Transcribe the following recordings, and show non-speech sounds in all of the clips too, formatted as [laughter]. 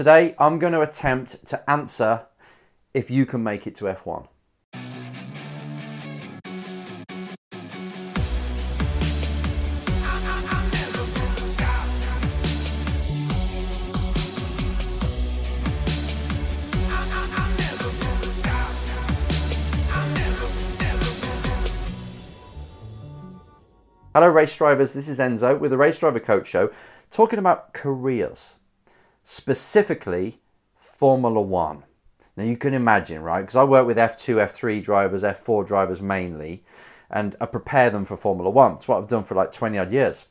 Today, I'm going to attempt to answer if you can make it to F1. Hello, race drivers. This is Enzo with the Race Driver Coach Show, talking about careers, specifically Formula One. Now, you can imagine, right? Because I work with F2, F3 drivers, F4 drivers mainly, and I prepare them for Formula One. It's what I've done for like 20 odd years.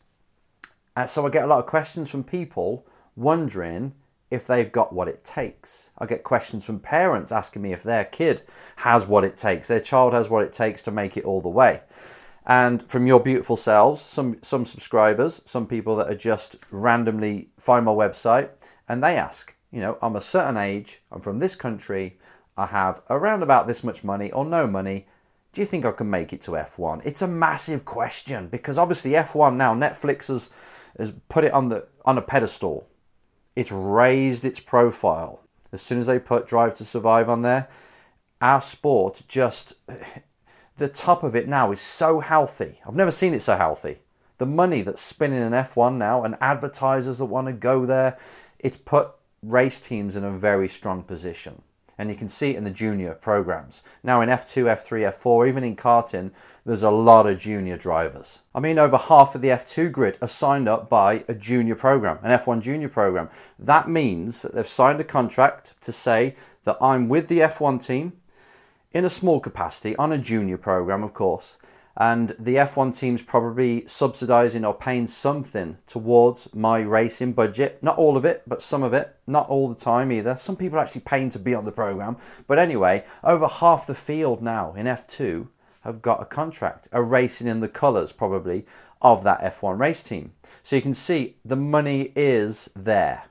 And so I get a lot of questions from people wondering if they've got what it takes. I get questions from parents asking me if their kid has what it takes, their child has what it takes to make it all the way and from your beautiful selves, some some subscribers, some people that are just randomly find my website and they ask, you know, I'm a certain age, I'm from this country, I have around about this much money or no money. Do you think I can make it to F1? It's a massive question because obviously F1 now Netflix has has put it on the on a pedestal. It's raised its profile. As soon as they put Drive to Survive on there, our sport just the top of it now is so healthy. I've never seen it so healthy. The money that's spinning in F1 now and advertisers that want to go there, it's put race teams in a very strong position. And you can see it in the junior programs. Now in F2, F3, F4, even in karting, there's a lot of junior drivers. I mean, over half of the F2 grid are signed up by a junior program, an F1 junior program. That means that they've signed a contract to say that I'm with the F1 team in a small capacity on a junior program, of course. And the F1 team's probably subsidising or paying something towards my racing budget. Not all of it, but some of it. Not all the time either. Some people are actually paying to be on the program. But anyway, over half the field now in F2 have got a contract, are racing in the colours probably of that F1 race team. So you can see the money is there,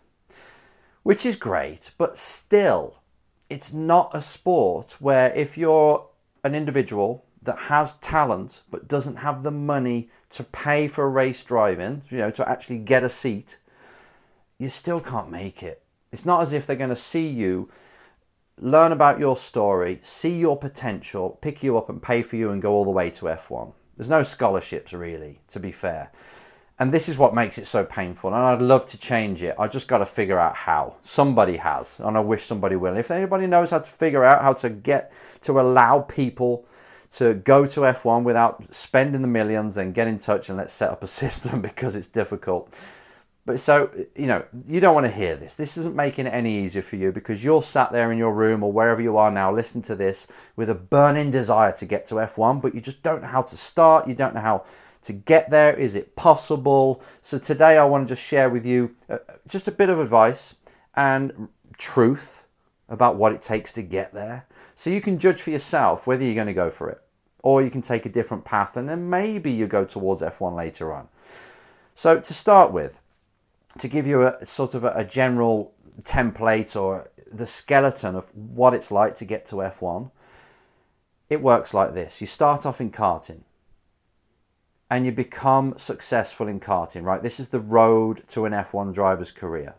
which is great, but still, it's not a sport where if you're an individual that has talent but doesn't have the money to pay for a race driving, you know, to actually get a seat, you still can't make it. It's not as if they're going to see you, learn about your story, see your potential, pick you up and pay for you and go all the way to F1. There's no scholarships really, to be fair. And this is what makes it so painful. And I'd love to change it. I just got to figure out how. Somebody has, and I wish somebody will. If anybody knows how to figure out how to get to allow people to go to F1 without spending the millions, and get in touch and let's set up a [laughs] system because it's difficult. But so, you know, you don't want to hear this. This isn't making it any easier for you because you're sat there in your room or wherever you are now listening to this with a burning desire to get to F1, but you just don't know how to start. You don't know how to get there? Is it possible? So today I want to just share with you uh, just a bit of advice and truth about what it takes to get there. So you can judge for yourself whether you're going to go for it or you can take a different path and then maybe you go towards F1 later on. So to start with, to give you a sort of a, a general template or the skeleton of what it's like to get to F1, it works like this. You start off in karting and you become successful in karting, right? This is the road to an F1 driver's career.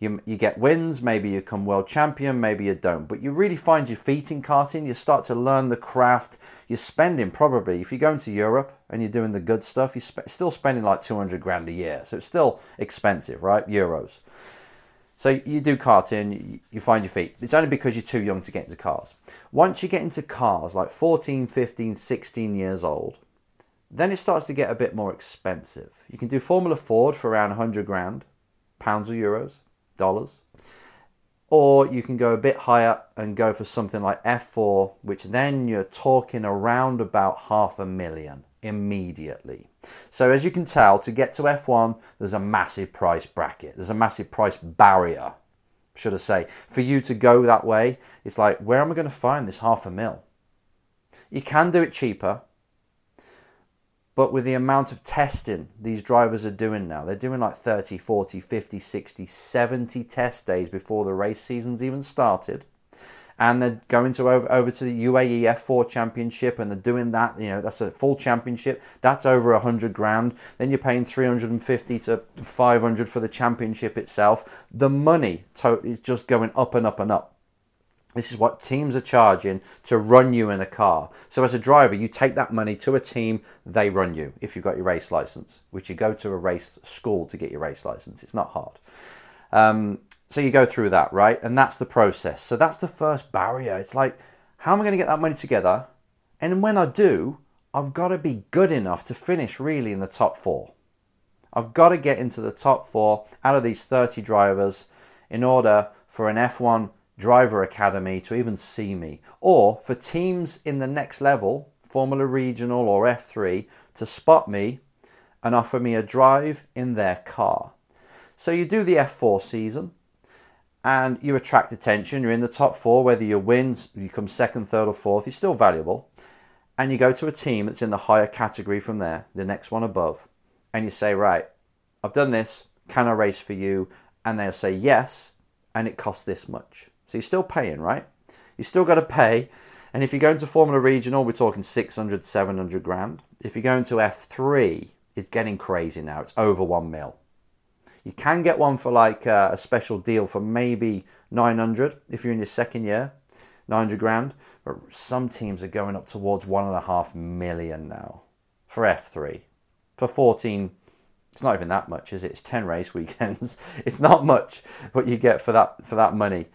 You, you get wins, maybe you come world champion, maybe you don't, but you really find your feet in karting. You start to learn the craft. You're spending probably, if you're going to Europe and you're doing the good stuff, you're sp- still spending like 200 grand a year. So it's still expensive, right? Euros. So you do karting, you find your feet. It's only because you're too young to get into cars. Once you get into cars, like 14, 15, 16 years old, then it starts to get a bit more expensive. You can do Formula Ford for around 100 grand, pounds or euros, dollars. Or you can go a bit higher and go for something like F4, which then you're talking around about half a million immediately. So, as you can tell, to get to F1, there's a massive price bracket, there's a massive price barrier, should I say. For you to go that way, it's like, where am I going to find this half a mil? You can do it cheaper, but with the amount of testing these drivers are doing now, they're doing like 30, 40, 50, 60, 70 test days before the race season's even started. and they're going to over, over to the UAE F4 championship and they're doing that, you know, that's a full championship. That's over 100 grand. Then you're paying 350 to 500 for the championship itself. The money to- is just going up and up and up. This is what teams are charging to run you in a car. So as a driver, you take that money to a team, they run you if you've got your race license, which you go to a race school to get your race license. It's not hard. Um, so you go through that, right? And that's the process. So that's the first barrier. It's like, how am I going to get that money together? And when I do, I've got to be good enough to finish really in the top four. I've got to get into the top four out of these 30 drivers in order for an F1 driver academy to even see me, or for teams in the next level, Formula Regional or F3, to spot me and offer me a drive in their car. So you do the F4 season, and you attract attention. You're in the top four, whether you win, you come second, third, or fourth, you're still valuable. And you go to a team that's in the higher category from there, the next one above, and you say, Right, I've done this, can I race for you? And they'll say yes, and it costs this much. So you're still paying, right? You still got to pay. And if you're going to Formula Regional, we're talking 600, 700 grand. If you're going to F3, it's getting crazy now. It's over one mil. You can get one for like uh, a special deal for maybe 900 if you're in your second year, 900 grand. But some teams are going up towards one and a half million now for F3. For 14, it's not even that much, is it? It's 10 race weekends. [laughs] It's not much what you get for that for that money.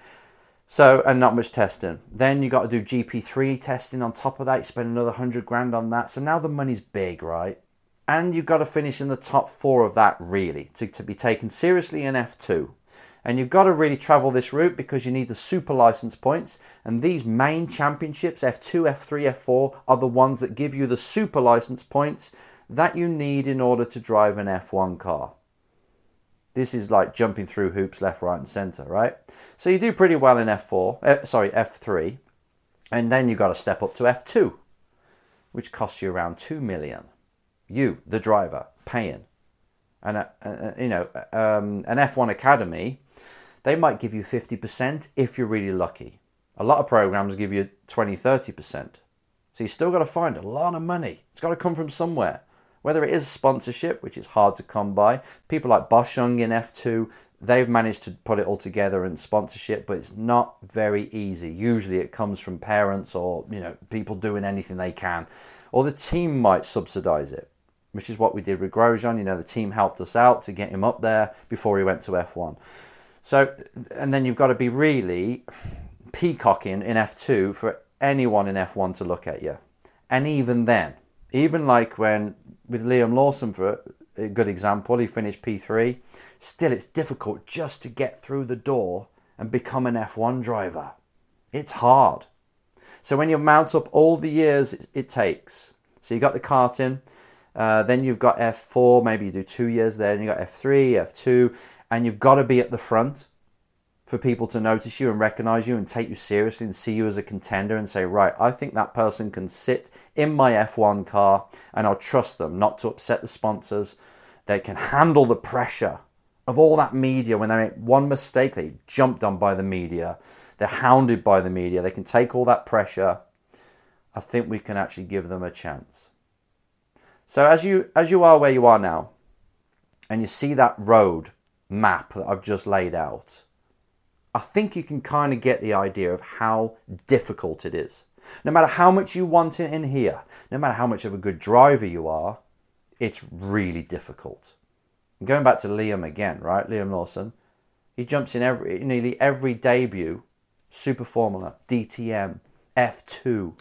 So and not much testing. Then you got to do GP3 testing on top of that. You spend another hundred grand on that. So now the money's big, right? and you've got to finish in the top four of that really to, to be taken seriously in F2. And you've got to really travel this route because you need the super license points. And these main championships, F2, F3, F4, are the ones that give you the super license points that you need in order to drive an F1 car. This is like jumping through hoops left, right, and center, right? So you do pretty well in F4, uh, sorry, F3, and then you've got to step up to F2, which costs you around 2 million you, the driver, paying. And, uh, uh, you know, um, an F1 Academy, they might give you 50% if you're really lucky. A lot of programs give you 20, 30%. So you still got to find a lot of money. It's got to come from somewhere. Whether it is sponsorship, which is hard to come by, people like Boschung in F2, they've managed to put it all together in sponsorship, but it's not very easy. Usually it comes from parents or, you know, people doing anything they can. Or the team might subsidize it which is what we did with Grosjean. You know, the team helped us out to get him up there before he went to F1. So, and then you've got to be really peacocking in F2 for anyone in F1 to look at you. And even then, even like when with Liam Lawson, for a good example, he finished P3, still it's difficult just to get through the door and become an F1 driver. It's hard. So when you mount up all the years it takes, so you got the karting, uh, then you've got F4, maybe you do two years there, and you've got F3, F2, and you've got to be at the front for people to notice you and recognize you and take you seriously and see you as a contender and say, right, I think that person can sit in my F1 car and I'll trust them not to upset the sponsors. They can handle the pressure of all that media when they make one mistake, they jumped on by the media, they're hounded by the media, they can take all that pressure. I think we can actually give them a chance. So as you as you are where you are now, and you see that road map that I've just laid out, I think you can kind of get the idea of how difficult it is. No matter how much you want it in here, no matter how much of a good driver you are, it's really difficult. And going back to Liam again, right? Liam Lawson, he jumps in every nearly every debut, Super Formula, DTM, F2,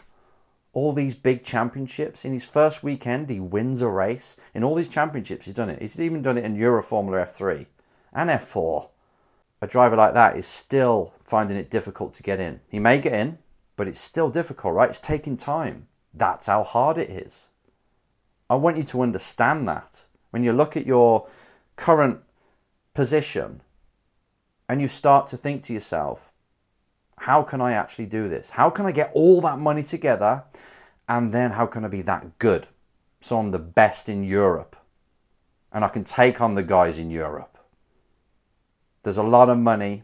all these big championships. In his first weekend, he wins a race. In all these championships, he's done it. He's even done it in Euro Formula F3 and F4. A driver like that is still finding it difficult to get in. He may get in, but it's still difficult, right? It's taking time. That's how hard it is. I want you to understand that. When you look at your current position and you start to think to yourself, how can I actually do this? How can I get all that money together? And then how can I be that good? So I'm the best in Europe. And I can take on the guys in Europe. There's a lot of money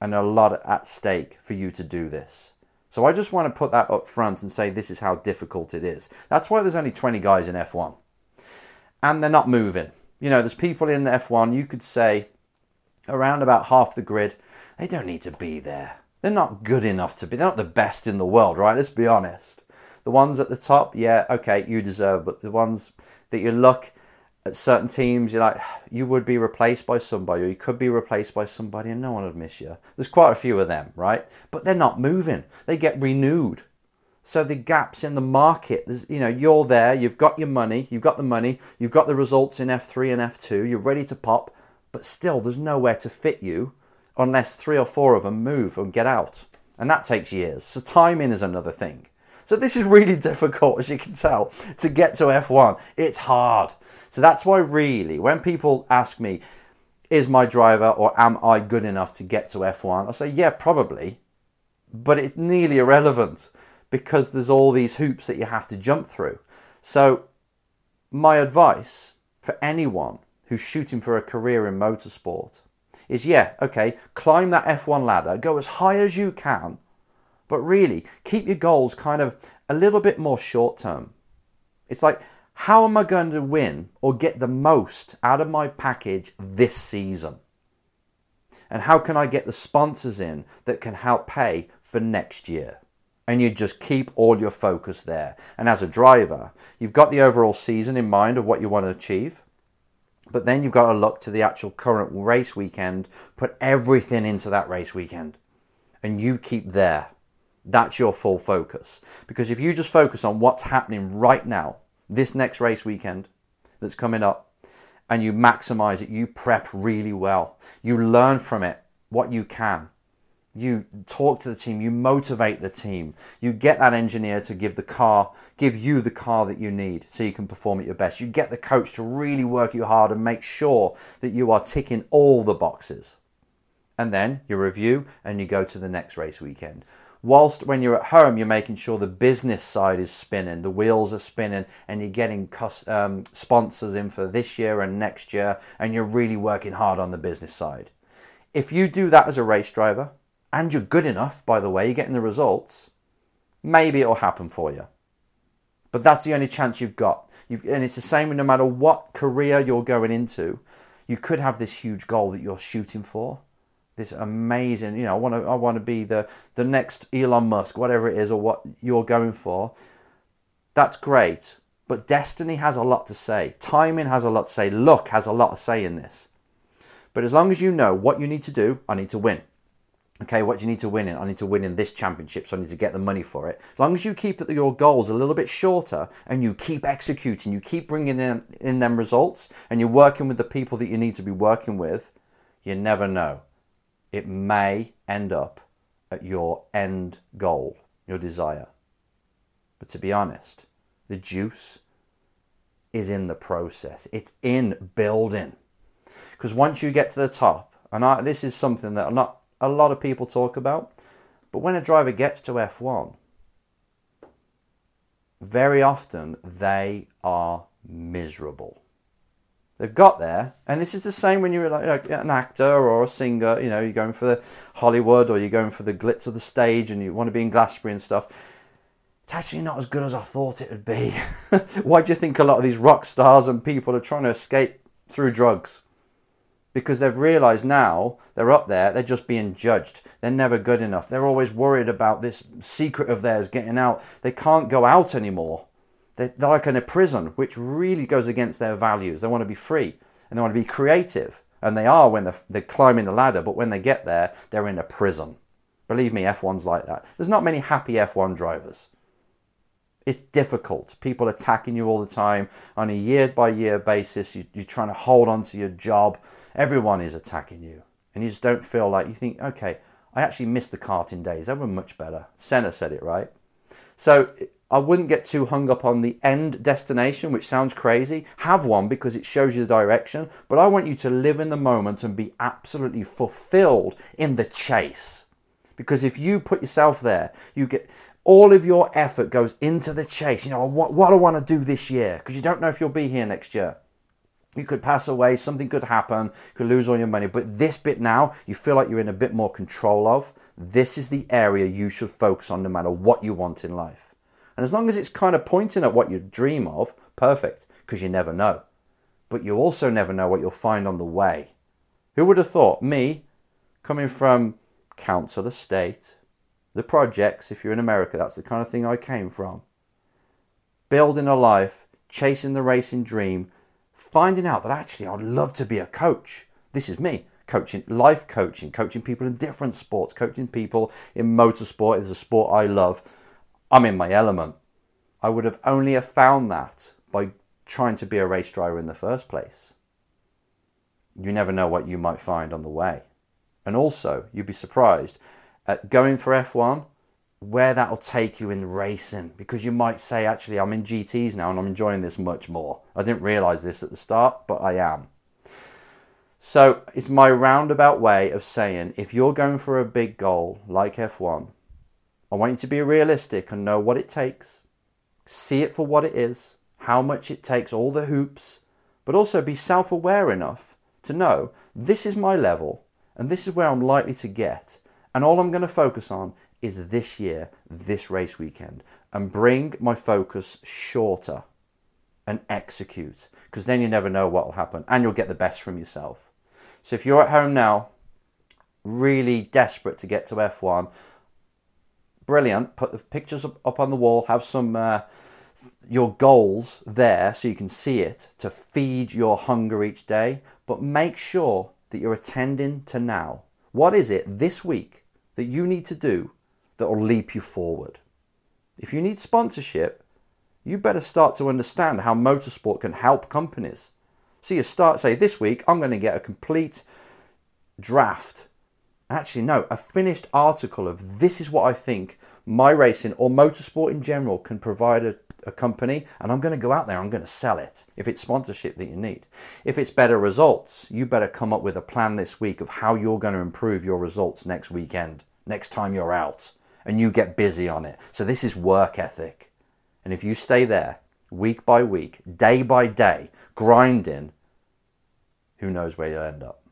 and a lot at stake for you to do this. So I just want to put that up front and say this is how difficult it is. That's why there's only 20 guys in F1. And they're not moving. You know, there's people in the F1, you could say around about half the grid, they don't need to be there. They're not good enough to be, they're not the best in the world, right? Let's be honest. The ones at the top, yeah, okay, you deserve, but the ones that you look at certain teams, you're like, you would be replaced by somebody, or you could be replaced by somebody, and no one would miss you. There's quite a few of them, right? But they're not moving. They get renewed. So the gaps in the market, you know, you're there, you've got your money, you've got the money, you've got the results in F3 and F2, you're ready to pop, but still there's nowhere to fit you unless three or four of them move and get out. And that takes years. So timing is another thing. So this is really [laughs] difficult, as you can tell, to get to F1. It's hard. So that's why, really, when people ask me, is my driver or am I good enough to get to F1? I say, yeah, probably. But it's nearly irrelevant because there's all these hoops that you have to jump through. So, my advice for anyone who's shooting for a career in motorsport is yeah, okay, climb that F1 ladder, go as high as you can, but really keep your goals kind of a little bit more short term. It's like, how am I going to win or get the most out of my package this season? And how can I get the sponsors in that can help pay for next year? And you just keep all your focus there. And as a driver, you've got the overall season in mind of what you want to achieve. But then you've got to look to the actual current race weekend, put everything into that race weekend, and you keep there. That's your full focus. Because if you just focus on what's happening right now, this next race weekend that's coming up, and you maximize it, you prep really well, you learn from it what you can, you talk to the team, you motivate the team, you get that engineer to give the car, give you the car that you need so you can perform at your best. You get the coach to really work you hard and make sure that you are ticking all the boxes. And then you review and you go to the next race weekend. Whilst when you're at home, you're making sure the business side is spinning, the wheels are spinning, and you're getting um, sponsors in for this year and next year, and you're really working hard on the business side. If you do that as a race driver, and you're good enough, by the way, you're getting the results, maybe it'll happen for you. But that's the only chance you've got. You've, and it's the same no matter what career you're going into. You could have this huge goal that you're shooting for. This amazing, you know, I want to, I want to be the the next Elon Musk, whatever it is, or what you're going for. That's great, but destiny has a lot to say. Timing has a lot to say. Luck has a lot to say in this. But as long as you know what you need to do, I need to win okay, what do you need to win in? I need to win in this championship, so I need to get the money for it. As long as you keep your goals a little bit shorter and you keep executing, you keep bringing in, in them results, and you're working with the people that you need to be working with, you never know. It may end up at your end goal, your desire. But to be honest, the juice is in the process, it's in building. Because once you get to the top, and I, this is something that not a lot of people talk about. But when a driver gets to F1, very often they are miserable. They've got there, and this is the same when you're like an actor or a singer. You know, you're going for the Hollywood or you're going for the glitz of the stage, and you want to be in Glastonbury and stuff. It's actually not as good as I thought it would be. [laughs] Why do you think a lot of these rock stars and people are trying to escape through drugs? because they've realized now they're up there, they're just being judged. They're never good enough. They're always worried about this secret of theirs getting out. They can't go out anymore. They're, they're like in a prison, which really goes against their values. They want to be free and they want to be creative. And they are when they're, they're climbing the ladder, but when they get there, they're in a prison. Believe me, F1's like that. There's not many happy F1 drivers. It's difficult. People attacking you all the time on a year by year basis. You, you're trying to hold on to your job Everyone is attacking you. And you just don't feel like you think, okay, I actually missed the karting days. They were much better. Senna said it, right? So I wouldn't get too hung up on the end destination, which sounds crazy. Have one because it shows you the direction. But I want you to live in the moment and be absolutely fulfilled in the chase. Because if you put yourself there, you get all of your effort goes into the chase. You know, what, what I want to do this year? Because you don't know if you'll be here next year. You could pass away, something could happen, you could lose all your money. But this bit now, you feel like you're in a bit more control of. This is the area you should focus on no matter what you want in life. And as long as it's kind of pointing at what you dream of, perfect, because you never know. But you also never know what you'll find on the way. Who would have thought? Me, coming from council estate, the projects, if you're in America, that's the kind of thing I came from. Building a life, chasing the racing dream, finding out that actually I'd love to be a coach. This is me coaching, life coaching, coaching people in different sports, coaching people in motorsport is a sport I love. I'm in my element. I would have only have found that by trying to be a race driver in the first place. You never know what you might find on the way. And also, you'd be surprised at going for F1 where that'll take you in racing because you might say, actually, I'm in GTs now and I'm enjoying this much more. I didn't realize this at the start, but I am. So it's my roundabout way of saying if you're going for a big goal like F1, I want you to be realistic and know what it takes, see it for what it is, how much it takes, all the hoops, but also be self aware enough to know this is my level and this is where I'm likely to get. And all I'm going to focus on is this year, this race weekend, and bring my focus shorter and execute because then you never know what will happen and you'll get the best from yourself. So if you're at home now, really desperate to get to F1, brilliant. Put the pictures up on the wall, have some. Uh, your goals there so you can see it to feed your hunger each day, but make sure that you're attending to now. What is it this week that you need to do that will leap you forward? If you need sponsorship, you better start to understand how motorsport can help companies. So you start, say, this week I'm going to get a complete draft. Actually, no, a finished article of this is what I think my racing or motorsport in general can provide a a company and I'm going to go out there, I'm going to sell it if it's sponsorship that you need. If it's better results, you better come up with a plan this week of how you're going to improve your results next weekend, next time you're out, and you get busy on it. So this is work ethic. And if you stay there week by week, day by day, grinding, who knows where you'll end up.